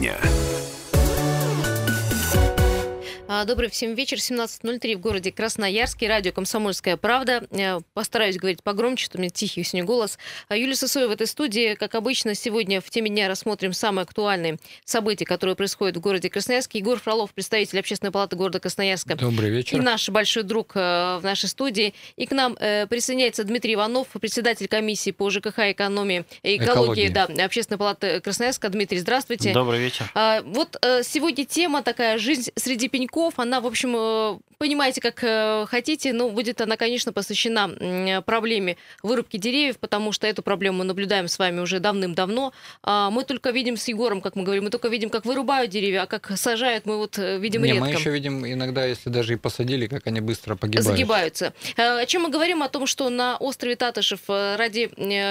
дня. Добрый всем вечер, 17.03 в городе Красноярске, радио «Комсомольская правда». Постараюсь говорить погромче, что у меня тихий сегодня голос. А, Юлия Сосоева в этой студии. Как обычно, сегодня в теме дня рассмотрим самые актуальные события, которые происходят в городе Красноярске. Егор Фролов, представитель Общественной палаты города Красноярска. Добрый вечер. И наш большой друг э, в нашей студии. И к нам э, присоединяется Дмитрий Иванов, председатель комиссии по ЖКХ, экономии и экологии, Экологии. Да, Общественной палаты Красноярска. Дмитрий, здравствуйте. Добрый вечер. А, Вот э, сегодня тема такая «Жизнь среди пеньков». Она, в общем, э, понимаете, как э, хотите, но будет она, конечно, посвящена проблеме вырубки деревьев, потому что эту проблему мы наблюдаем с вами уже давным-давно. А Мы только видим с Егором, как мы говорим, мы только видим, как вырубают деревья, а как сажают, мы вот э, видим Не, редко. мы еще видим иногда, если даже и посадили, как они быстро погибают. Загибаются. Э, О чем мы говорим? О том, что на острове Татышев ради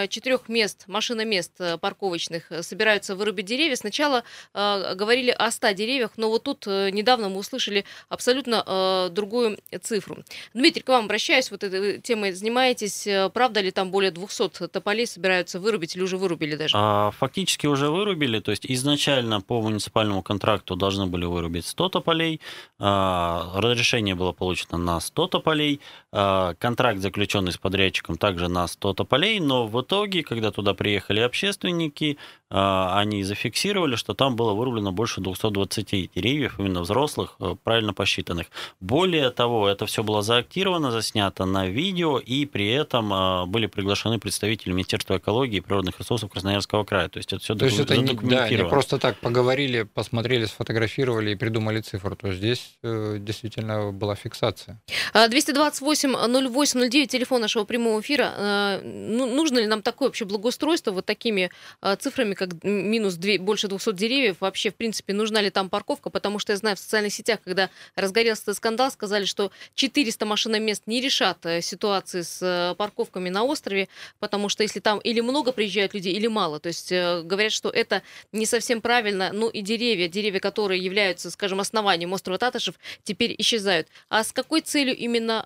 четырех мест, машиномест парковочных собираются вырубить деревья. Сначала говорили о 100 деревьях, но вот тут недавно мы услышали абсолютно э, другую цифру. Дмитрий, к вам обращаюсь, вот этой темой занимаетесь. Э, Правда ли там более 200 тополей собираются вырубить или уже вырубили даже? А, Фактически уже вырубили, то есть изначально по муниципальному контракту должны были вырубить 100 тополей, А, разрешение было получено на 100 тополей, А, контракт, заключенный с подрядчиком, также на 100 тополей, но в итоге, когда туда приехали общественники, они зафиксировали, что там было вырублено больше 220 деревьев, именно взрослых, э, правильно посчитанных. Более того, это все было заактировано, заснято на видео, и при этом а, были приглашены представители Министерства экологии и природных ресурсов Красноярского края. То есть это все То есть это не, да, не просто так поговорили, посмотрели, сфотографировали и придумали цифру. То есть здесь э, действительно была фиксация. А, 228-08-09, телефон нашего прямого эфира. А, ну, Нужно ли нам такое вообще благоустройство вот такими а, цифрами, как минус две- больше 200 деревьев? Вообще, в принципе, нужна ли там парковка? Потому что я знаю, в социальных сетях, когда разгорелся этот скандал, сказали, что 400 машиномест не решат э, ситуации с э, парковками на острове, потому что если там или много приезжают людей, или мало. То есть э, говорят, что это не совсем правильно. Ну и деревья, деревья, которые являются, скажем, основанием острова Татышев, теперь исчезают. А с какой целью именно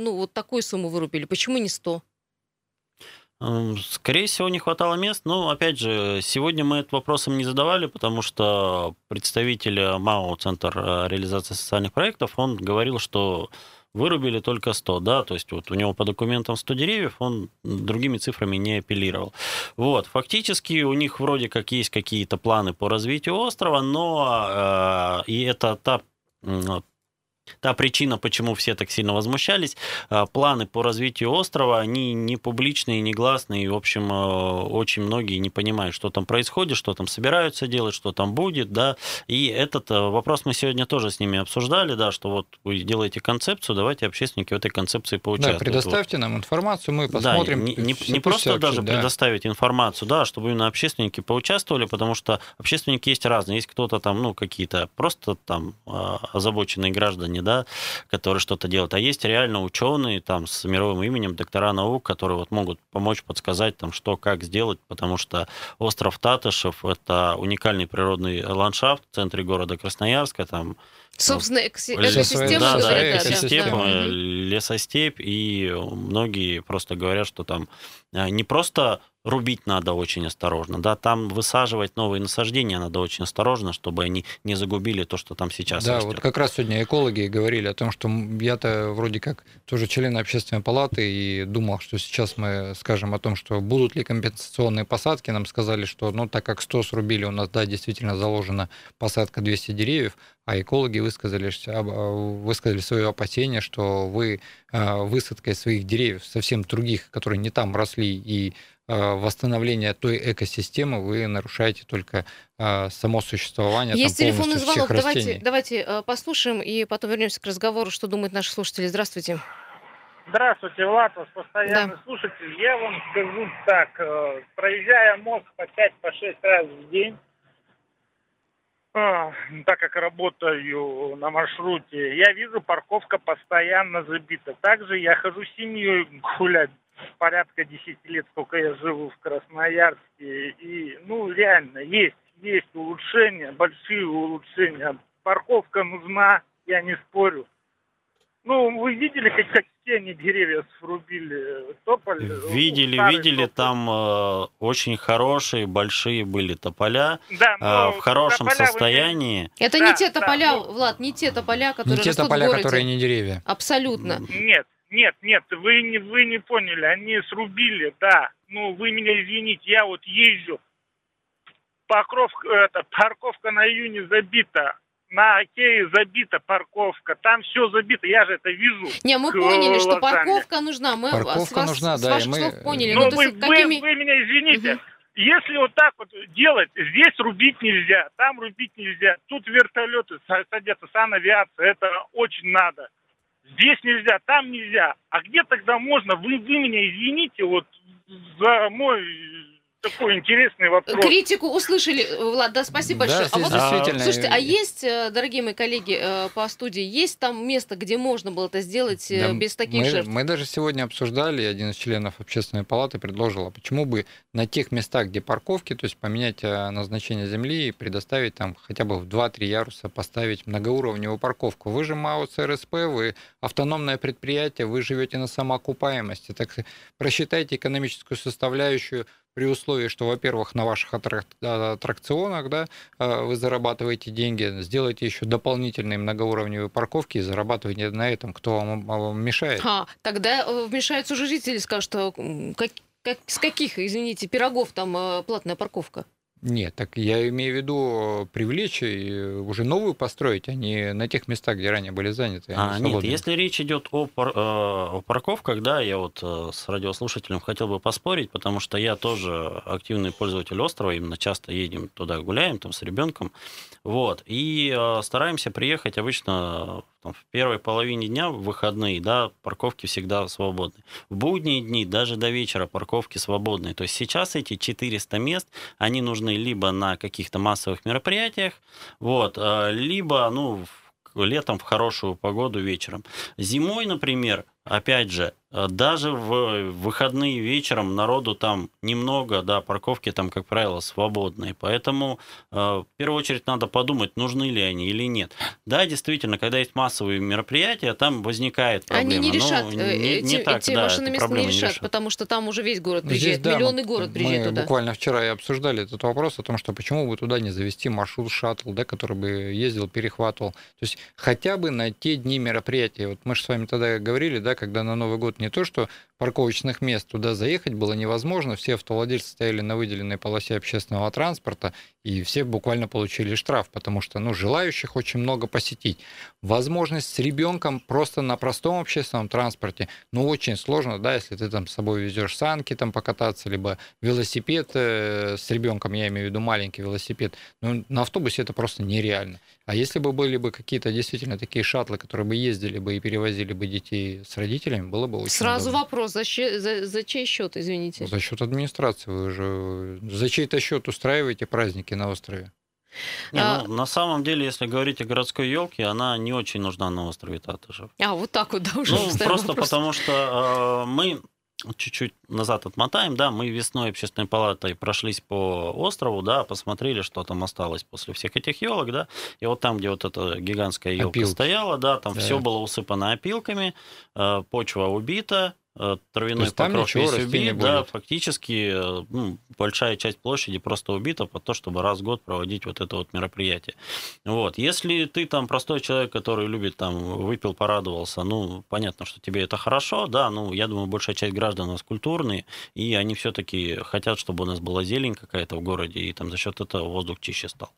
ну, вот такую сумму вырубили? Почему не 100? Скорее всего, не хватало мест. Но, опять же, сегодня мы этот вопросом не задавали, потому что представитель МАО, Центр э, реализации социальных проектов, он говорил, что вырубили только 100, да, то есть вот у него по документам 100 деревьев, он другими цифрами не апеллировал. Вот, фактически у них вроде как есть какие-то планы по развитию острова, но э, и это та та причина, почему все так сильно возмущались, а, планы по развитию острова, они не публичные, не гласные, в общем, э, очень многие не понимают, что там происходит, что там собираются делать, что там будет, да, и этот э, вопрос мы сегодня тоже с ними обсуждали, да, что вот вы делаете концепцию, давайте общественники в этой концепции поучаствуют. Да, предоставьте нам информацию, мы посмотрим. Да, не, не- не просто сообщат, даже да. предоставить информацию, да, чтобы именно общественники поучаствовали, потому что общественники есть разные. Есть кто-то там, ну, какие-то просто там озабоченные граждане, да, которые что-то делают. А есть реально ученые там с мировым именем, доктора наук, которые вот могут помочь подсказать там, что, как сделать, потому что остров Татышев – это уникальный природный ландшафт в центре города Красноярска, там Собственно, Лес- экосистема, да, говорят, да, экосистема, да. Лесостепь, и многие просто говорят, что там а, не просто рубить надо очень осторожно, да, там высаживать новые насаждения надо очень осторожно, чтобы они не загубили то, что там сейчас Да, растет. вот как раз сегодня экологи говорили о том, что я-то вроде как тоже член общественной палаты и думал, что сейчас мы скажем о том, что будут ли компенсационные посадки. Нам сказали, что ну так как 100 срубили, у нас, да, действительно заложена посадка 200 деревьев, а экологи высказали, что- об- а, высказали свое опасение, что вы а, высадкой своих деревьев, совсем других, которые не там росли, и а, восстановление той экосистемы вы нарушаете только само существование Есть там, телефонный звонок. всех Давайте, растений. давайте э, послушаем и потом вернемся к разговору, что думают наши слушатели. Здравствуйте. Здравствуйте, Влад, вас постоянный слушатель. Я вам скажу так, э, проезжая мост по 5-6 раз в день, так как работаю на маршруте, я вижу, парковка постоянно забита. Также я хожу с семьей гулять порядка 10 лет, сколько я живу в Красноярске. И, ну, реально, есть, есть улучшения, большие улучшения. Парковка нужна, я не спорю. Ну, вы видели, как, как какие они деревья срубили? Тополь? Видели, старый видели, тополь. там э, очень хорошие, большие были тополя, Да, э, в хорошем тополя вы состоянии. Это Да, не те да, тополя, ну- Влад, не те тополя, которые Не те растут тополя, в городе. которые не деревья. Абсолютно. Нет, нет, нет, вы не, вы не поняли, они срубили, да. Ну, вы меня извините, я вот езжу, Покровка, это, парковка на июне забита, на Окее забита парковка, там все забито, я же это вижу. Не, мы поняли, что парковка нужна. Мы Парковка с вас- нужна, с да, ваших мы- слов поняли. Ну, Ну, то вы, есть вы- какими... вы меня извините, Мгм. если вот так вот делать, здесь рубить нельзя, там рубить нельзя, тут вертолеты са- садятся, санавиация, это очень надо. Здесь нельзя, там нельзя. А где тогда можно? Вы, вы меня извините вот за мой такой интересный вопрос. Критику услышали, Влад, да, спасибо Да, большое. А вот, действительно. слушайте, а есть, э, дорогие мои коллеги э, по студии, есть там место, где можно было это сделать э, Да, без таких мы, жертв? мы даже сегодня обсуждали, один из членов общественной палаты предложил, а почему бы на тех местах, где парковки, то есть поменять назначение земли и предоставить там хотя бы в 2-3 яруса поставить многоуровневую парковку. Вы же МАУ ЦРСП, вы автономное предприятие, вы живете на самоокупаемости. Так просчитайте экономическую составляющую при условии, что, во-первых, на ваших аттрак- аттракционах да, э, вы зарабатываете деньги, сделайте еще дополнительные многоуровневые парковки и зарабатывайте на этом, кто вам, вам мешает. А, тогда э, вмешаются уже жители, скажут, что как- как- с каких, извините, пирогов там э, платная парковка? Нет, так я имею в виду привлечь и уже новую построить, а не на тех местах, где ранее были заняты. они А, нет, если речь идет о, пар- э, о парковках, да, я вот э, с радиослушателем хотел бы поспорить, потому что я тоже активный пользователь острова, именно часто едем туда, гуляем там с ребенком, вот, и э, стараемся приехать обычно в первой половине дня, в выходные, да, парковки всегда свободны. В будние дни, даже до вечера парковки свободные. То есть сейчас эти 400 мест, они нужны либо на каких-то массовых мероприятиях, вот, э, либо, ну, летом в хорошую погоду вечером. Зимой, например, опять же, э, даже в выходные вечером народу там немного, да, парковки там, как правило, свободные. Поэтому э, в первую очередь надо подумать, нужны ли они или нет. Да, действительно, когда есть массовые мероприятия, там возникает проблема. Они не но решат, э, не- не эти, так, эти да, машины эту места не проблему решат, потому что там уже весь город Ну, здесь, приезжает, да, миллионный мы- город приезжает мы туда. буквально вчера и обсуждали этот вопрос о том, что почему бы туда не завести маршрут шаттл, да, который бы ездил, перехватывал. То есть хотя бы на те дни мероприятия. Вот мы же с вами тогда говорили, да, когда на Новый год не то, что парковочных мест туда заехать было невозможно, все автовладельцы стояли на выделенной полосе общественного транспорта, и все буквально получили штраф, потому что, ну, желающих очень много посетить. Возможность с ребенком просто на простом общественном транспорте, ну, очень сложно, да, если ты там с собой везешь санки там покататься, либо велосипед э, с ребенком, я имею в виду маленький велосипед, ну, на автобусе это просто нереально. А если бы были бы какие-то действительно такие шаттлы, которые бы ездили бы и перевозили бы детей с родителями, было бы очень Сразу удобно. вопрос, за, щи- за- за чей счет, извините? За счет администрации. Вы же за чей-то счет устраиваете праздники на острове. Не, А- ну, на самом деле, если говорить о городской елке, она не очень нужна на острове Татышев. А, вот так вот, да, уже Ну, просто вопрос. потому что э, мы чуть-чуть назад отмотаем, да, мы весной общественной палатой прошлись по острову, да, посмотрели, что там осталось после всех этих елок, да, и вот там, где вот эта гигантская елка Опилки. стояла, да, там Да. все было усыпано опилками, э, почва убита, травяной есть там покров ничего весь убит, да, будет. фактически э, ну, большая часть площади просто убита под то, чтобы раз в год проводить вот это вот мероприятие. Вот. Если ты там простой человек, который любит там выпил, порадовался, ну, понятно, что тебе это хорошо, да, ну, я думаю, большая часть граждан у нас культурные, и они все-таки хотят, чтобы у нас была зелень какая-то в городе, и там за счет этого воздух чище стал.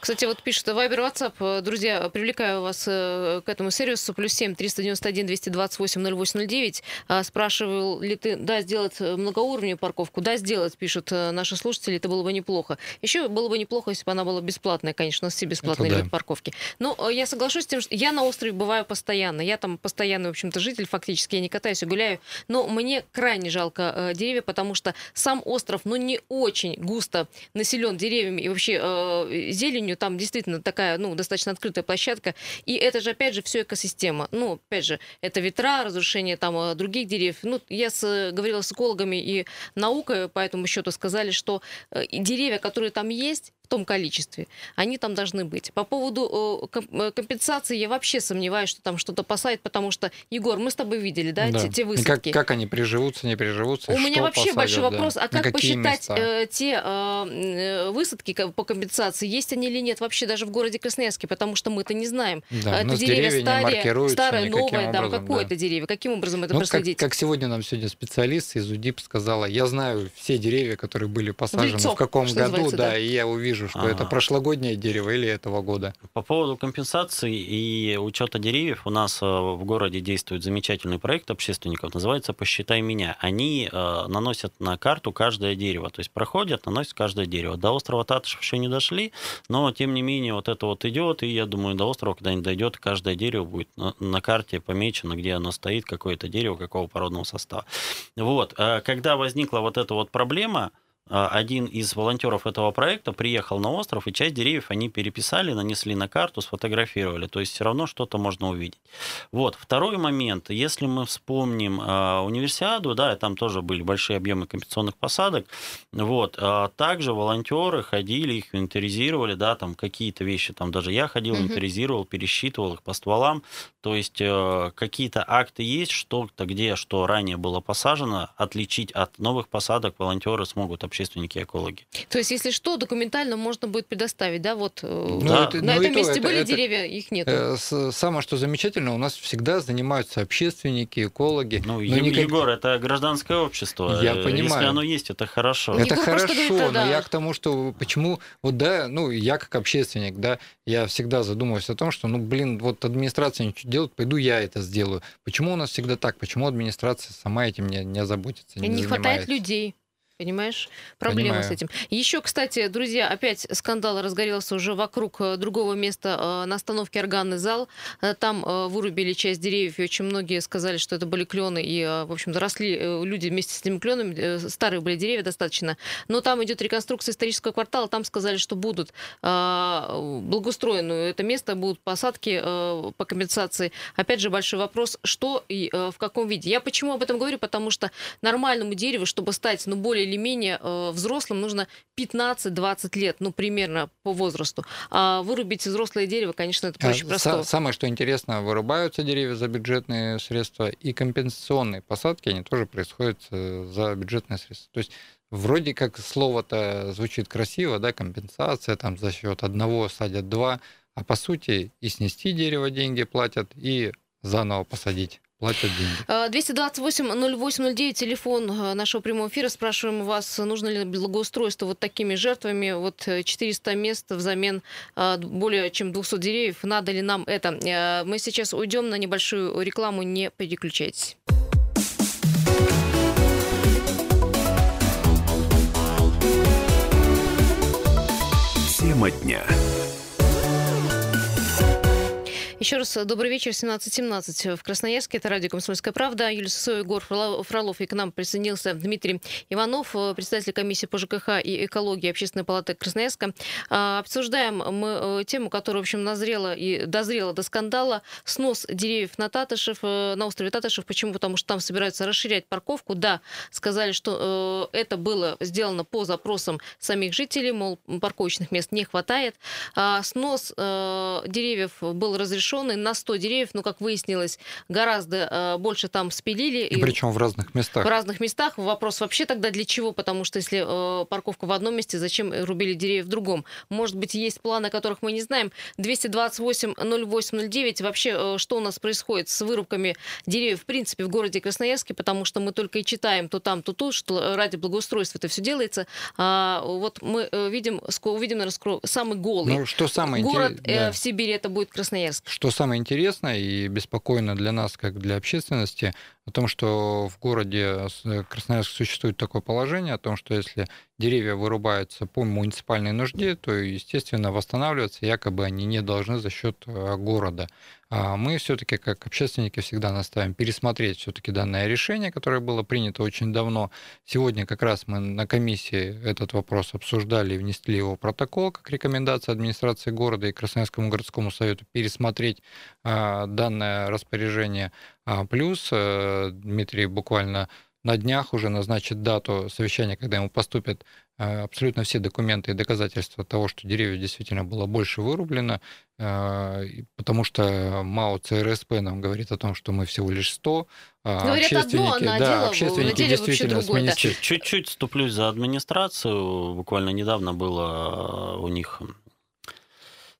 Кстати, вот пишет Вайбер WhatsApp. Друзья, привлекаю вас э, к этому сервису. Плюс 7 391 228 0809. А, Спрашивал ли ты, да, сделать э, многоуровневую парковку? Да, сделать, пишут э, наши слушатели. Это было бы неплохо. Еще было бы неплохо, если бы она была бесплатная. Конечно, у нас все бесплатные да. парковки. Но э, я соглашусь с тем, что я на острове бываю постоянно. Я там постоянный, в общем-то, житель фактически. Я не катаюсь и гуляю. Но мне крайне жалко э, деревья, потому что сам остров, ну, не очень густо населен деревьями и вообще э, зеленью. Там действительно такая, ну, достаточно открытая площадка. И это же, опять же, все экосистема. Ну, опять же, это ветра, разрушение там э, других деревьев. Ну, я с, говорила с экологами и наукой по этому счету сказали, что э, деревья, которые там есть, том количестве. Они там должны быть. По поводу э, компенсации я вообще сомневаюсь, что там что-то посадят, потому что, Егор, мы с тобой видели, да, да. Те, те высадки. как, как они приживутся, не приживутся? У меня вообще посадят, большой да. вопрос, а как посчитать э, те э, высадки по компенсации, есть они или нет вообще даже в городе Красноярске, потому что мы это не знаем. Да, это деревья, старые, старое, новое, да, какое это да. дерево, каким образом это ну, проследить? Как, как сегодня нам сегодня специалист из УДИП сказала, я знаю все деревья, которые были посажены в, в каком году, да, да, и я увижу, что А-а-а. это прошлогоднее дерево или этого года. По поводу компенсации и учета деревьев у нас в городе действует замечательный проект общественников, называется «Посчитай меня». Они э, наносят на карту каждое дерево, то есть проходят, наносят каждое дерево. До острова Татышев еще не дошли, но тем не менее вот это вот идет, и я думаю, до острова когда-нибудь дойдет, каждое дерево будет на, на карте помечено, где оно стоит, какое-то дерево, какого породного состава. Вот, э, когда возникла вот эта вот проблема, один из волонтеров этого проекта приехал на остров, и часть деревьев они переписали, нанесли на карту, сфотографировали. То есть все равно что-то можно увидеть. Вот. Второй момент. Если мы вспомним э, универсиаду, да, там тоже были большие объемы компенсационных посадок. Вот. А также волонтеры ходили, их инвентаризировали, да, там какие-то вещи, там даже я ходил, инвентаризировал, пересчитывал их по стволам. То есть э, какие-то акты есть, что-то где, что ранее было посажено, отличить от новых посадок волонтеры смогут общаться общественники и экологи. То есть, если что, документально можно будет предоставить, да, вот ну, да. Это, на ну, этом месте это, были это, деревья, их нет. Э, самое, что замечательно, у нас всегда занимаются общественники, экологи. Ну, Е- никак... Егор, это гражданское общество. Я понимаю. Если оно есть, это хорошо. Это Егор хорошо, говорит, но да. я к тому, что почему, вот да, ну, я как общественник, да, я всегда задумываюсь о том, что, ну, блин, вот администрация ничего делает, пойду я это сделаю. Почему у нас всегда так? Почему администрация сама этим не, не заботится, не, И не хватает людей. Понимаешь? Проблема Понимаю. с этим. Еще, кстати, друзья, опять скандал разгорелся уже вокруг э, другого места э, на остановке органный зал. Э, Там вырубили часть деревьев, и очень многие сказали, что это были клены, и, в общем, росли люди вместе с этими кленами, старые были деревья достаточно. Но там идет реконструкция исторического квартала, там сказали, что будут благоустроены это место, будут посадки по компенсации. Опять же, большой вопрос, что и в каком виде. Я почему об этом говорю? Потому что нормальному дереву, чтобы стать, ну, более или менее э, взрослым, нужно 15-20 лет, ну, примерно по возрасту. А вырубить взрослое дерево, конечно, это проще А, простого. са- Самое, что интересно, вырубаются деревья за бюджетные средства, и компенсационные посадки, они тоже происходят э, за бюджетные средства. То есть вроде как слово-то звучит красиво, да, компенсация, там за счет одного садят два, а по сути и снести дерево деньги платят, и заново посадить платят деньги. 228-08-09, телефон э, нашего прямого эфира. Спрашиваем вас, нужно ли благоустройство вот такими жертвами? Вот э, 400 мест взамен э, более чем 200 деревьев. Надо ли нам это? Э, Мы сейчас уйдем на небольшую рекламу, не переключайтесь. Тема дня. Еще раз добрый вечер, 17.17 в Красноярске. Это радио «Комсомольская правда». Юлия Сосоева, Егор Фролов. И к нам присоединился Дмитрий Иванов, председатель комиссии по ЖКХ и экологии Общественной палаты Красноярска. А, Обсуждаем мы э, тему, которая, в общем, назрела и дозрела до скандала. Снос деревьев на Татышев, э, на острове Татышев. Почему? Потому что там собираются расширять парковку. Да, сказали, что э, это было сделано по запросам самих жителей, мол, парковочных мест не хватает. А Снос э, деревьев был разрешен на 100 деревьев, но, как выяснилось, гораздо э, больше там спилили. И причем в разных местах. В разных местах. Вопрос вообще тогда для чего? Потому что если э, парковка в одном месте, зачем рубили деревья в другом? Может быть, есть планы, о которых мы не знаем. 228-08-09. Вообще, э, что у нас происходит с вырубками деревьев, в принципе, в городе Красноярске? Потому что мы только и читаем то там, то тут, что ради благоустройства это все делается. А вот мы видим, увидим, наверное, самый голый ну, что самое город интерес... да. в Сибири, это будет Красноярск. Что самое интересное и беспокойно для нас, как для общественности, о том, что в городе Красноярск существует такое положение, о том, что если деревья вырубаются по муниципальной нужде, то, естественно, восстанавливаться якобы они не должны за счет города. А мы все-таки, как общественники, всегда наставим пересмотреть все-таки данное решение, которое было принято очень давно. Сегодня как раз мы на комиссии этот вопрос обсуждали и внесли его протокол, как рекомендация администрации города и Красноярскому городскому совету пересмотреть а, данное распоряжение. А плюс Дмитрий буквально на днях уже назначит дату совещания, когда ему поступят э, абсолютно все документы и доказательства того, что деревьев действительно было больше вырублено, э, потому что МАО ЦРСП нам говорит о том, что мы всего лишь 100, а Говорят одно, а на да, дело- общественники действительно с другое, да. министер- Чуть- Чуть-чуть вступлюсь за администрацию. Буквально недавно было э, у них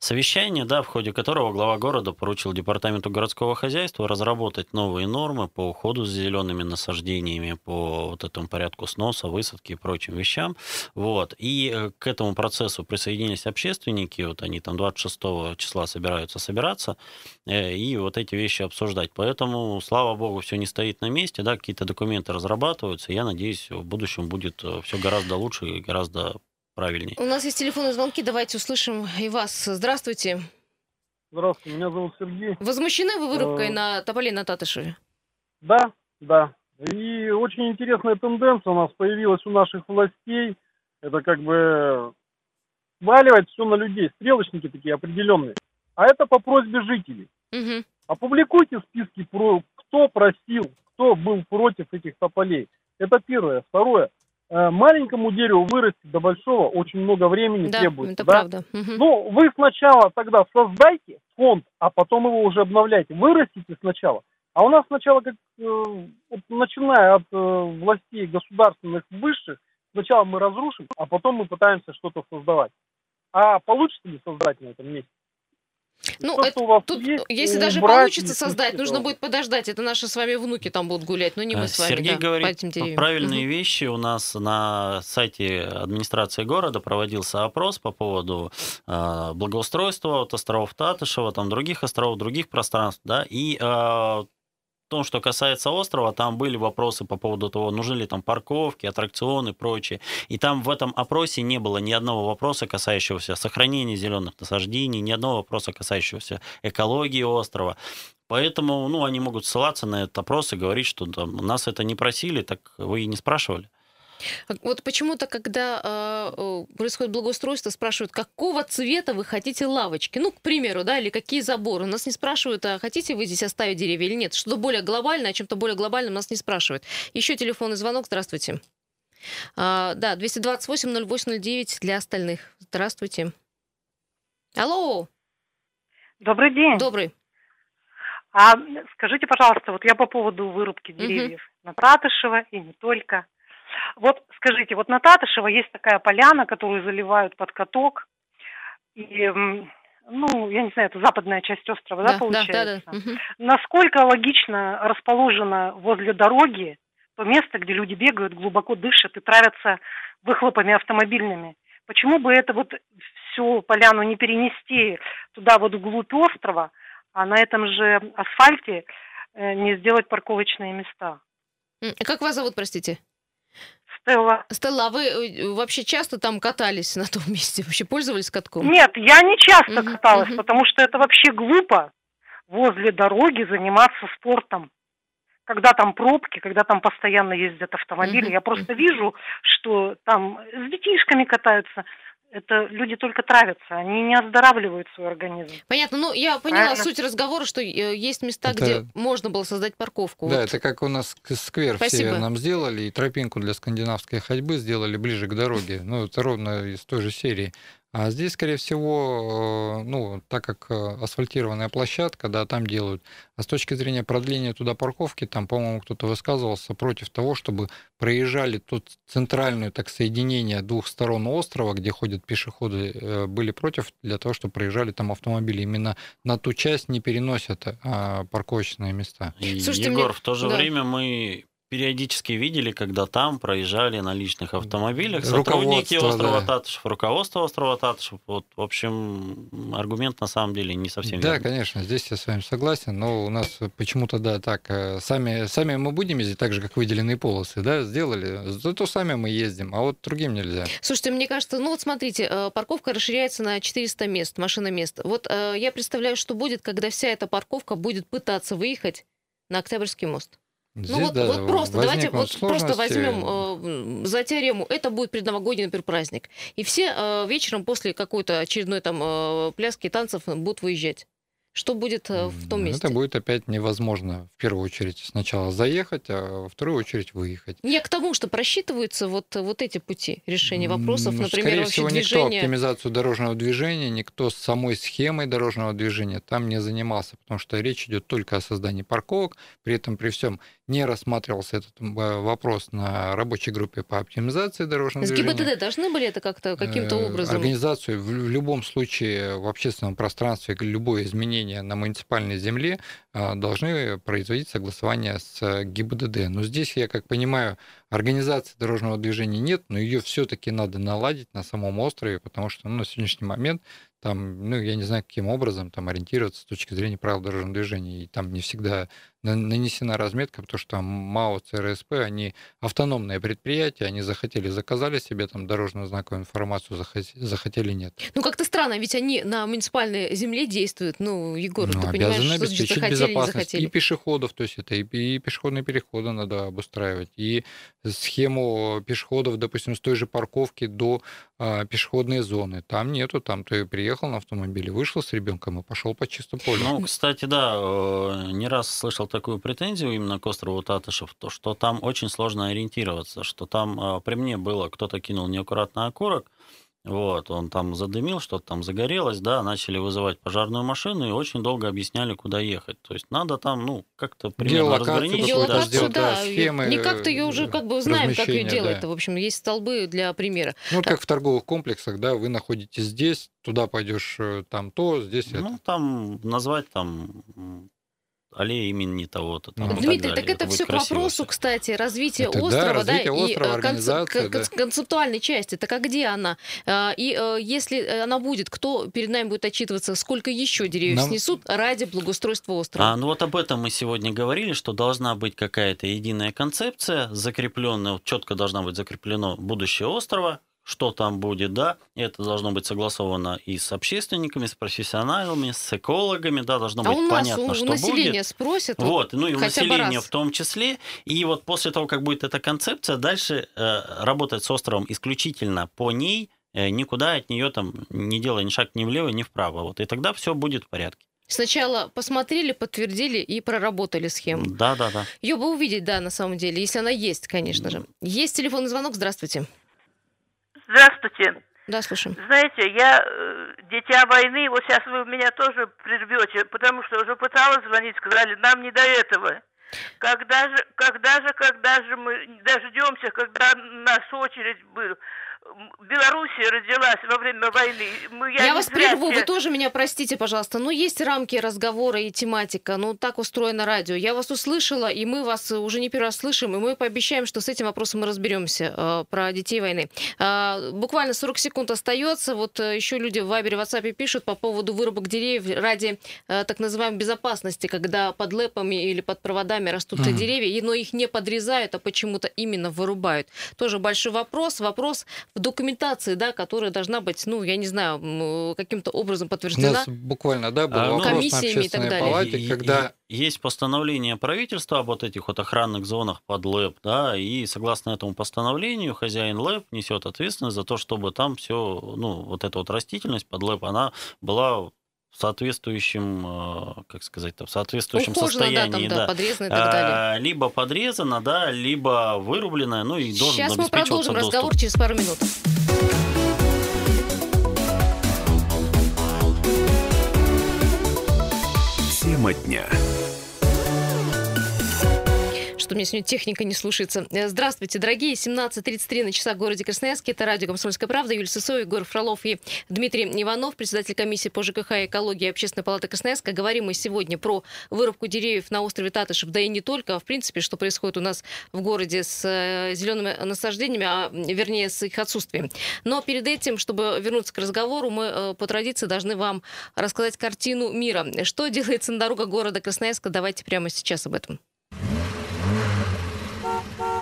совещание, да, в ходе которого глава города поручил департаменту городского хозяйства разработать новые нормы по уходу за зелеными насаждениями, по вот этому порядку сноса, высадки и прочим вещам. Вот. И э, к этому процессу присоединились общественники, вот они там 26 числа собираются собираться, э, и вот эти вещи обсуждать. Поэтому, слава богу, все не стоит на месте, да, какие-то документы разрабатываются. Я надеюсь, в будущем будет все гораздо лучше и гораздо правильнее. У нас есть телефонные звонки, давайте услышим и вас. Здравствуйте. Здравствуйте, меня зовут Сергей. Возмущены вы вырубкой Э, на тополе на Татышеве? Да, да. И очень интересная тенденция у нас появилась у наших властей. Это как бы сваливать все на людей, стрелочники такие определенные. А это по просьбе жителей. Мгм. Опубликуйте списки, про кто просил, кто был против этих тополей. Это первое. Второе. Э, Маленькому дереву вырасти до большого очень много времени Да, требуется. это да? правда. Ну, вы сначала тогда создайте фонд, а потом его уже обновляйте. Вырастите сначала. А у нас сначала, как, э, вот начиная от э, властей государственных высших, сначала мы разрушим, а потом мы пытаемся что-то создавать. А получится ли создать на этом месте? Ну, То, это- вас Тут, есть, если убрать даже получится создать, нужно этого. будет подождать. Это наши с вами внуки там будут гулять, но не мы Э, с вами. Сергей да, по говорит правильные Мгм. вещи. У нас на сайте администрации города проводился опрос по поводу э, благоустройства от островов Татышева, там других островов, других пространств, да, и э, том, что касается острова, там были вопросы по поводу того, нужны ли там парковки, аттракционы и прочее. И там в этом опросе не было ни одного вопроса, касающегося сохранения зеленых насаждений, ни одного вопроса, касающегося экологии острова. Поэтому, ну, они могут ссылаться на этот опрос и говорить, что там, нас это не просили, так вы и не спрашивали. А Вот почему-то, когда э, происходит благоустройство, спрашивают, какого цвета вы хотите лавочки. Ну, к примеру, да, или какие заборы. Нас не спрашивают, а хотите вы здесь оставить деревья или нет. Что-то более глобальное, о чем-то более глобальном нас не спрашивают. Еще телефонный звонок. Здравствуйте. А, да, 228-0809 для остальных. Здравствуйте. Алло, Добрый день. добрый. А скажите, пожалуйста, вот я по поводу вырубки деревьев на Татышева и не только. Вот скажите, вот на Татышева есть такая поляна, которую заливают под каток. И, ну, я не знаю, это западная часть острова, да, да, получается? да, да. Мгм. Насколько логично расположено возле дороги то место, где люди бегают, глубоко дышат и травятся выхлопами автомобильными? Почему бы это вот всю поляну не перенести туда вот вглубь острова, а на этом же асфальте э, не сделать парковочные места? А Как вас зовут, простите? Стелла. Стелла, а вы э, вообще часто там катались на том месте? Вообще пользовались катком? Нет, я не часто Мгм, каталась, мгм. потому что это вообще глупо возле дороги заниматься спортом. Когда там пробки, когда там постоянно ездят автомобили. Мгм, Я просто вижу, что там с детишками катаются. Это люди только травятся, они не оздоравливают свой организм. Понятно. Ну, я поняла Правильно. суть разговора, что э, есть места, Это- где можно было создать парковку. Да, Вот. это как у нас сквер в Спасибо. Северном сделали, и тропинку для скандинавской ходьбы сделали ближе к дороге. Ну, это ровно из той же серии. А здесь, скорее всего, э, ну, так как э, асфальтированная площадка, да, там делают. А с точки зрения продления туда парковки, там, по-моему, кто-то высказывался против того, чтобы проезжали тут центральную, так, соединение двух сторон острова, где ходят пешеходы, э, были против для того, чтобы проезжали там автомобили. Именно на ту часть не переносят а, парковочные места. Слушайте, Егор, мне- в то же да. время мы периодически видели, когда там проезжали на личных автомобилях сотрудники острова да. Татышев, руководство острова Татышев. Вот, в общем, аргумент на самом деле не совсем Да, верный. конечно, здесь я с вами согласен, но у нас почему-то, да, так, э, сами, сами мы будем ездить так же, как выделенные полосы, да, сделали, зато сами мы ездим, а вот другим нельзя. Слушайте, мне кажется, ну вот смотрите, э, парковка расширяется на 400 мест, машиномест. Вот э, я представляю, что будет, когда вся эта парковка будет пытаться выехать на Октябрьский мост. Здесь, ну вот, да, вот просто, давайте вот просто возьмем э, за теорему, это будет предновогодний, например, праздник. И все э, вечером после какой-то очередной там э, пляски танцев будут выезжать. Что будет э, в том месте? Это будет опять невозможно в первую очередь сначала заехать, а во вторую очередь выехать. Я к тому, что просчитываются вот, вот эти пути решения вопросов, Ну, например, Скорее всего, никто движение. оптимизацию дорожного движения, никто с самой схемой дорожного движения там не занимался, потому что речь идет только о создании парковок, при этом при всем не рассматривался этот э, вопрос на рабочей группе по оптимизации дорожного С движения. ГИБДД должны были это как-то каким-то Э, образом? Организацию в любом случае в общественном пространстве любое изменение на муниципальной земле а, должны производить согласование с э, ГИБДД. Но здесь, я как понимаю, организации дорожного движения нет, но ее все-таки надо наладить на самом острове, потому что ну, на сегодняшний момент там, ну, я не знаю, каким образом там ориентироваться с точки зрения правил дорожного движения. И там не всегда на- нанесена разметка, потому что там МАО, ЦРСП, они автономные предприятия, они захотели, заказали себе там дорожную знаковую информацию, захот- захотели нет. Ну, как-то странно, ведь они на муниципальной земле действуют. Ну, Егор, Ну, ты понимаешь, что обеспечить захотели, безопасность захотели. и пешеходов, то есть это и, и пешеходные переходы надо обустраивать, и схему пешеходов, допустим, с той же парковки до а, пешеходной зоны. Там нету, там ты приехал на автомобиле, вышел с ребенком и пошел по чистому полю. Ну, кстати, да, э, не раз слышал такую претензию именно к острову Татышев, то, что там очень сложно ориентироваться, что там э, при мне было, кто-то кинул неаккуратно окурок, вот, он там задымил, что-то там загорелось, да, начали вызывать пожарную машину и очень долго объясняли, куда ехать. То есть надо там, ну, как-то примерно разграничить. Геолокацию, сделать, да, да, схемы, не как-то ее уже как бы знаем, как ее делать. да. В общем, есть столбы для примера. Ну, вот как в торговых комплексах, да, вы находитесь здесь, туда пойдешь э, там то, здесь это. Ну, там назвать там аллея имени того-то. там, и так Дмитрий, далее. так это будет все к вопросу, кстати, развития Это да, острова, развитие и острова, э, конце- организация, кон- да. концептуальной части. Так а где она? А, И э, если она будет, кто перед нами будет отчитываться, сколько еще деревьев Нам- снесут ради благоустройства острова? А, ну вот об этом мы сегодня говорили, что должна быть какая-то единая концепция, закрепленная, четко должна быть закреплено будущее острова, что там будет, да, это должно быть согласовано и с общественниками, с профессионалами, с экологами, да, должно а быть у нас понятно, у что населения будет. спросят. Вот, ну и у населения в том числе. И вот после того, как будет эта концепция, дальше э, работать с островом исключительно по ней, э, никуда от нее там не делая ни шаг ни влево, ни вправо. Вот, и тогда все будет в порядке. Сначала посмотрели, подтвердили и проработали схему. Да, да, да. Ее бы увидеть, да, на самом деле, если она есть, конечно же. Есть телефонный звонок, здравствуйте. Здравствуйте. Да, слушаем. Знаете, я э, дитя войны, вот сейчас вы меня тоже прервете, потому что уже пыталась звонить, сказали, нам не до этого. Когда же, когда же, когда же мы дождемся, когда наша очередь будет? Белоруссия родилась во время войны. Мы, Я, не вас зря прерву, вы тоже меня простите, пожалуйста. Но есть рамки разговора и тематика. Ну, так устроено радио. Я вас услышала, и мы вас уже не первый раз слышим, и мы пообещаем, что с этим вопросом мы разберемся э, про детей войны. А, буквально 40 секунд остается. Вот э, еще люди в Вайбере, в WhatsApp пишут по поводу вырубок деревьев ради э, так называемой безопасности, когда под лэпами или под проводами растут Мгм. деревья, но их не подрезают, а почему-то именно вырубают. Тоже большой вопрос. Вопрос в документации, да, которая должна быть, ну, я не знаю, м, каким-то образом У подтверждена. нас буквально, да, был А, ну, вопрос на комиссиями и так далее. палате, И- когда и- Есть постановление правительства об вот этих вот охранных зонах под ЛЭП, да, и согласно этому постановлению хозяин ЛЭП несет ответственность за то, чтобы там все, ну, вот эта вот растительность под ЛЭП, она была в соответствующем, э, как сказать-то, в соответствующем Ухожена, да, состоянии, там, да, подрезана и так далее. А, Либо подрезана, да, либо вырублена, ну и должен Сейчас мы обеспечиваться продолжим доступ. разговор через пару минут. Тема дня. Что мне сегодня техника не слушается. Э, Здравствуйте, дорогие. 17.33 на часах в городе Красноярске. Это радио «Комсомольская правда». Юлия Сысоева, Егор Фролов и Дмитрий Иванов, председатель комиссии по ЖКХ и экологии Общественной палаты Красноярска. Говорим мы сегодня про вырубку деревьев на острове Татышев, да и не только, а в принципе, что происходит у нас в городе с э, зелеными насаждениями, а вернее с их отсутствием. Но перед этим, чтобы вернуться к разговору, мы э, по традиции должны вам рассказать картину мира. Что делается на дорогах города Красноярска? Давайте прямо сейчас об этом.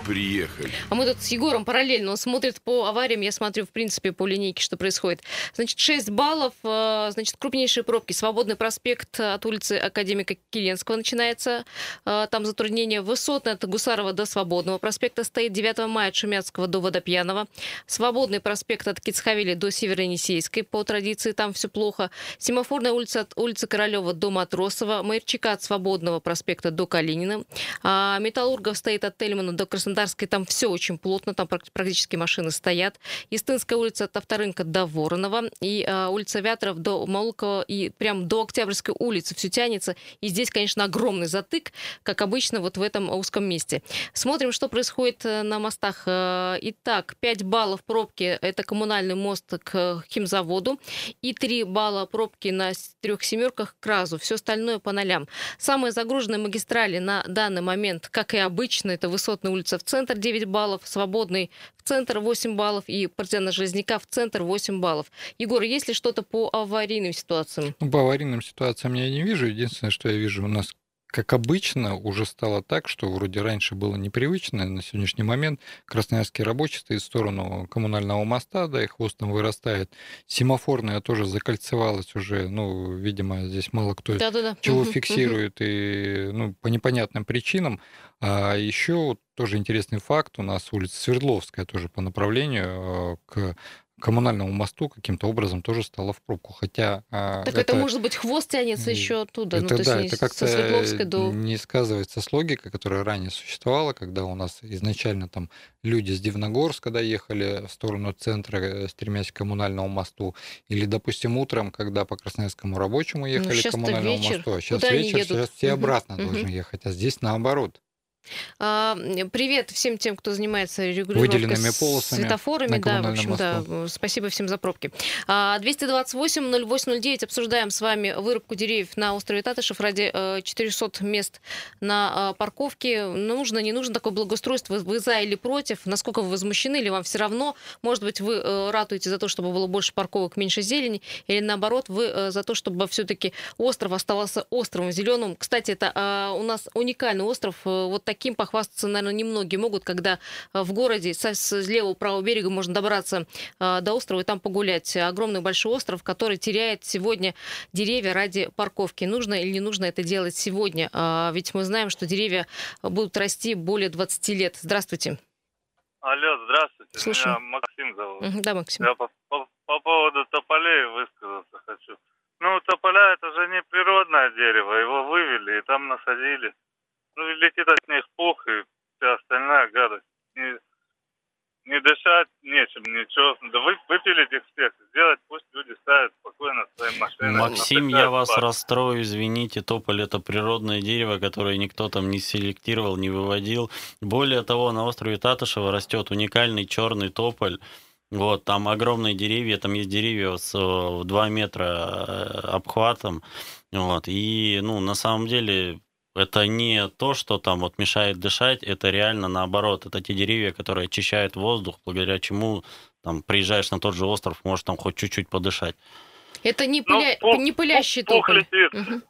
Приехали. А мы тут с Егором параллельно, он смотрит по авариям, я смотрю, в принципе, по линейке, что происходит. Значит, 6 баллов, э, значит, крупнейшие пробки. Свободный проспект от улицы Академика Киленского начинается. Э, Там затруднение высотное от Гусарова до Свободного проспекта стоит 9 мая от Шумяцкого до Водопьянова. Свободный проспект от Кицхавели до Северо-Енисейской. По традиции там все плохо. Семафорная улица от улицы Королева до Матросова. Майорчика от Свободного проспекта до Калинина. А Металлургов стоит от Тельмана до Краснодарской. Там все очень плотно, там прак- практически машины стоят. Истынская улица от Авторынка до Воронова. И а, улица Вятров до Маулкова и прям до Октябрьской улицы все тянется. И здесь, конечно, огромный затык, как обычно вот в этом узком месте. Смотрим, что происходит э, на мостах. Э, Итак, 5 баллов пробки – это коммунальный мост к химзаводу. И 3 балла пробки на трех семерках к РАЗу. Все остальное по нолям. Самые загруженные магистрали на данный момент, как и обычно, это Высотная улица в центр 9 баллов, Свободный в центр 8 баллов и Партизана Железняка в центр 8 баллов. Егор, есть ли что-то по аварийным ситуациям? Ну, по аварийным ситуациям я не вижу. Единственное, что я вижу, у нас как обычно, уже стало так, что вроде раньше было непривычно, на сегодняшний момент красноярский рабочий стоит в сторону коммунального моста, да, и хвостом вырастает. Семафорная тоже закольцевалась уже, ну, видимо, здесь мало кто Да-да-да. чего Мгм, мгм. фиксирует, и ну, по непонятным причинам. А еще тоже интересный факт, у нас улица Свердловская тоже по направлению э, к коммунальному мосту каким-то образом тоже стала в пробку. Хотя а, Так это, может быть, хвост тянется еще оттуда, ну, это, то есть да, это со как-то Свердловской до... не сказывается с логикой, которая ранее существовала, когда у нас изначально там люди с Дивногорска доехали в сторону центра, э, стремясь к коммунальному мосту, или, допустим, утром, когда по Красноярскому рабочему ехали к щас-то коммунальному мосту, а сейчас Куда вечер, сейчас все обратно мгм. должны ехать, а здесь наоборот. А, Привет всем тем, кто занимается регулировкой полосами светофорами. Да, в коммунальном общем, да. Спасибо всем за пробки. А, 228-0809 обсуждаем с вами вырубку деревьев на острове Татышев ради э, 400 мест на э, парковке. Нужно, не нужно такое благоустройство? Вы, за или против? Насколько вы возмущены или вам все равно? Может быть, вы э, ратуете за то, чтобы было больше парковок, меньше зелени? Или наоборот, вы э, за то, чтобы все-таки остров оставался островом зеленым? Кстати, это э, у нас уникальный остров. Э, Вот таким похвастаться, наверное, немногие могут, когда э, в городе со- с левого правого берега можно добраться э, до острова и там погулять. Огромный большой остров, который теряет сегодня деревья ради парковки. Нужно или не нужно это делать сегодня? А, Ведь мы знаем, что деревья будут расти более 20 лет. Здравствуйте. Алло, здравствуйте. Слушаю. Меня Максим зовут. Да, Максим. Я по, по- по поводу тополей высказаться хочу. Ну, тополя это же не природное дерево, его вывели и там насадили. Ну, летит от них пух и вся остальная гадость. Не, не дышать нечем, ничего. Да вы, выпилить их всех, сделать, пусть люди ставят спокойно свои машины. Максим, я вас в парке. расстрою, извините, тополь это природное дерево, которое никто там не селектировал, не выводил. Более того, на острове Татышева растет уникальный черный тополь. Вот, там огромные деревья, там есть деревья с э, 2 метра э, обхватом. Вот, и, ну, на самом деле, это не то, что там вот мешает дышать, это реально наоборот. Это те деревья, которые очищают воздух, благодаря чему там приезжаешь на тот же остров, можешь там хоть чуть-чуть подышать. Это не, Ну, пыля- пух- не пылящий пух тополь. летит. Мгм.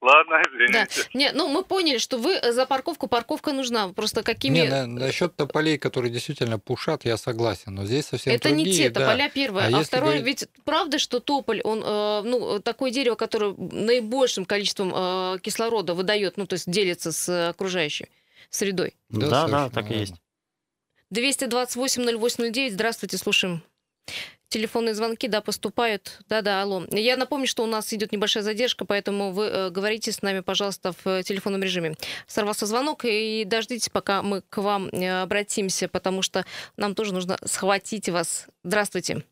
Ладно, Да. извините. Не, ну мы поняли, что вы за парковку, парковка нужна. Просто какими... Не, на- насчет тополей, которые действительно пушат, я согласен, но здесь совсем Это другие, не те да. тополя первое. А А, второе, говорить- ведь правда, что тополь, он, э, ну, такое дерево, которое наибольшим количеством э, кислорода выдает, ну, то есть делится с окружающей средой. Да, Да, да, так и есть. 228-0809, здравствуйте, слушаем. Телефонные звонки, да, поступают. Да-да, алло. Я напомню, что у нас идет небольшая задержка, поэтому вы э, говорите с нами, пожалуйста, в э, телефонном режиме. Сорвался звонок, и дождитесь, пока мы к вам э, обратимся, потому что нам тоже нужно схватить вас. Здравствуйте.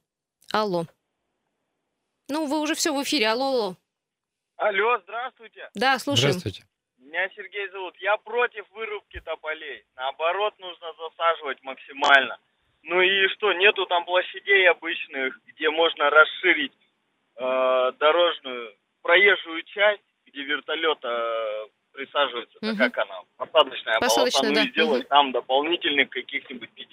Алло. Ну, вы уже все в эфире. Алло, алло. Алло, здравствуйте. Да, слушаем. Здравствуйте. Меня Сергей зовут. Я против вырубки тополей. Наоборот, нужно засаживать максимально. Ну и что, нету там площадей обычных, где можно расширить э, дорожную, проезжую часть, где вертолет э, присаживается, Мгм. как она, посадочная, Посадочная, полоса, ну да. и сделать Мгм. там дополнительных каких-нибудь 50.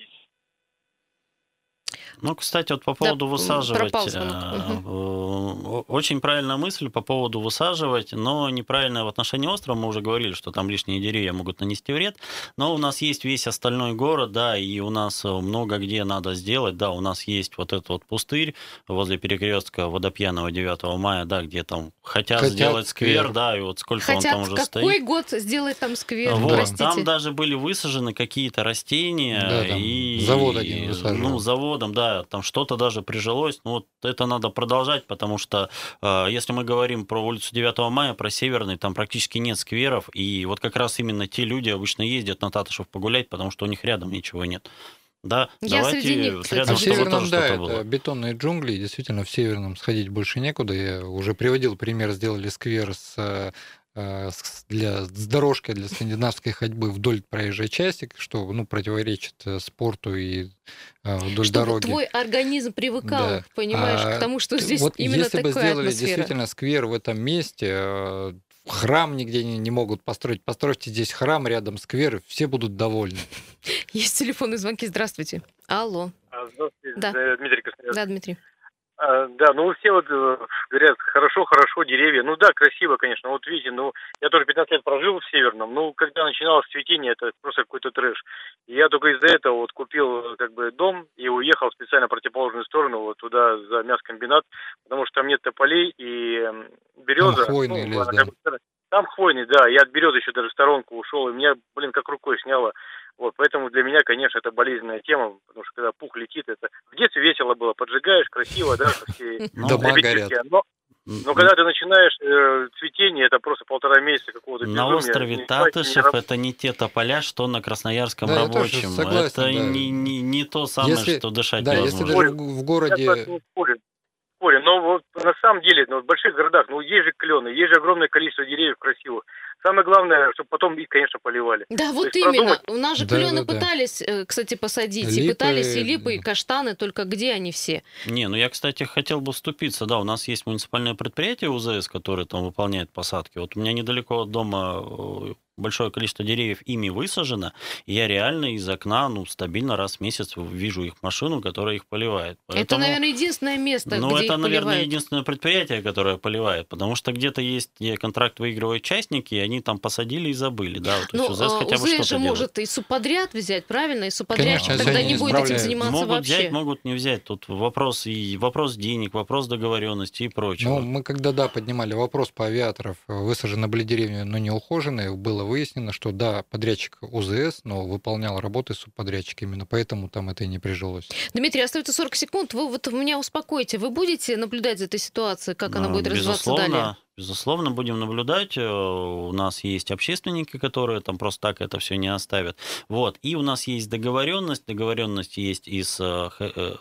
Ну, кстати, вот по Да, поводу м, высаживать. э, Очень правильная мысль по поводу высаживать, но неправильная в отношении острова. Мы уже говорили, что там лишние деревья могут нанести вред. Но у нас есть весь остальной город, да, и у нас э, много где надо сделать. Да, у нас есть вот этот вот пустырь возле перекрестка Водопьяного 9 мая, да, где там хотят, Хотят сделать сквер, сквер. да, и вот сколько он Хотят там уже какой стоит. год сделать там сквер, Вот, простите? там даже были высажены какие-то растения Да, там и завод один высаживал. ну заводом, да, там что-то даже прижилось. Ну вот это надо продолжать, потому что э, если мы говорим про улицу 9 мая, про Северный, там практически нет скверов, и вот как раз именно те люди обычно ездят на Татышев погулять, потому что у них рядом ничего нет. Да, Я давайте среди них, кстати, А рядом в живу. чтобы Северном, тоже да, что-то это было. бетонные джунгли, действительно в Северном сходить больше некуда. Я уже приводил пример, сделали сквер с- для, с дорожкой для скандинавской ходьбы вдоль проезжей части, что ну, противоречит э, спорту и э, вдоль Чтобы дороги. твой организм привыкал, Да. понимаешь, А к тому, что здесь вот именно если бы такая сделали атмосфера. действительно сквер в этом месте, э, храм нигде не, не могут построить. Постройте здесь храм, рядом сквер, и все будут довольны. Есть телефонные звонки. Здравствуйте. Алло. А, Здравствуйте, Да. э, Дмитрий Красноярский. Да, Дмитрий. А, Да, ну все вот э, говорят, хорошо, хорошо, деревья. Ну да, красиво, конечно. Вот видите, ну я тоже 15 лет прожил в Северном. Ну, когда начиналось цветение, это просто какой-то трэш. И я только из-за этого вот купил э, как бы дом и уехал специально в противоположную сторону, вот туда, за мясокомбинат, потому что там нет тополей и береза. хвойный ну, лес, она да. Там хвойный, да. Я от березы еще даже в сторонку ушел, и меня, блин, как рукой сняло. Вот, поэтому для меня, конечно, это болезненная тема, потому что когда пух летит, это в детстве весело было, поджигаешь, красиво, да, со всей Ну, Дома горят. но, но когда ты начинаешь э, цветение, это просто полтора месяца какого-то На безумия. острове спать, ни Татышев раб- это не те тополя, что на Красноярском Да, я тоже рабочем. согласен, это да. не, не, не то самое, Если- что дышать Да, если невозможно. даже в, городе... с вами не спорю. Спорю, но вот на самом деле, ну, в больших городах, ну, есть же клены, есть же огромное количество деревьев красивых. Самое главное, чтобы потом их, конечно, поливали. Да, вот именно. продумать- У нас же Да, клены да, да. пытались, э, кстати, посадить. И Липы, пытались и липы, и каштаны, только где они все? Не, ну я, кстати, хотел бы вступиться. Да, у нас есть муниципальное предприятие УЗС, которое там выполняет посадки. Вот у меня недалеко от дома э, большое количество деревьев ими высажено, и я реально из окна, ну, стабильно раз в месяц вижу их машину, которая их поливает. Это, Поэтому- наверное, единственное место, Ну, где это, их наверное, поливают. единственное предприятие, которое поливает, потому что где-то есть где контракт выигрывают частники, и они там посадили и забыли, да, вот, то Ну, есть УЗС э, хотя бы УЗС что-то же делает. может и субподряд взять, правильно? И субподрядчик Конечно, тогда не будет этим заниматься могут вообще. взять, могут не взять. Тут вопрос и вопрос денег, вопрос договоренности и прочего. Ну, мы когда, да, поднимали вопрос по авиаторов, высажены были деревья, но не ухоженные, было выяснено, что, да, подрядчик УЗС, но выполнял работы субподрядчик, именно поэтому там это и не прижилось. Дмитрий, остается 40 секунд. Вы вот меня успокойте. Вы будете наблюдать за этой ситуацией, как она Ну, будет развиваться безусловно, далее? Безусловно, будем наблюдать. Э, У нас есть общественники, которые там просто так это все не оставят. Вот. И у нас есть договоренность. Договоренность есть и с э, э,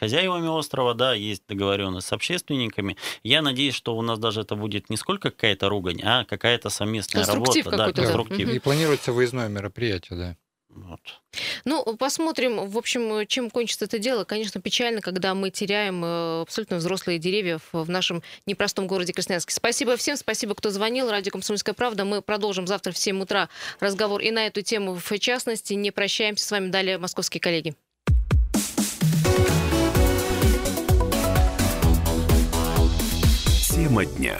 хозяевами острова, да, есть договоренность с общественниками. Я надеюсь, что у нас даже это будет не сколько какая-то ругань, а какая-то совместная Конструктив работа. Да, да. конструктив. Мгм. И планируется выездное мероприятие, да. Вот. Ну, посмотрим, в общем, чем кончится это дело. Конечно, печально, когда мы теряем э, абсолютно взрослые деревья в в нашем непростом городе Красноярске. Спасибо всем, спасибо, кто звонил. Радио «Комсомольская правда». Мы продолжим завтра в 7 утра разговор и на эту тему в частности. Не прощаемся с вами. Далее московские коллеги. Тема дня.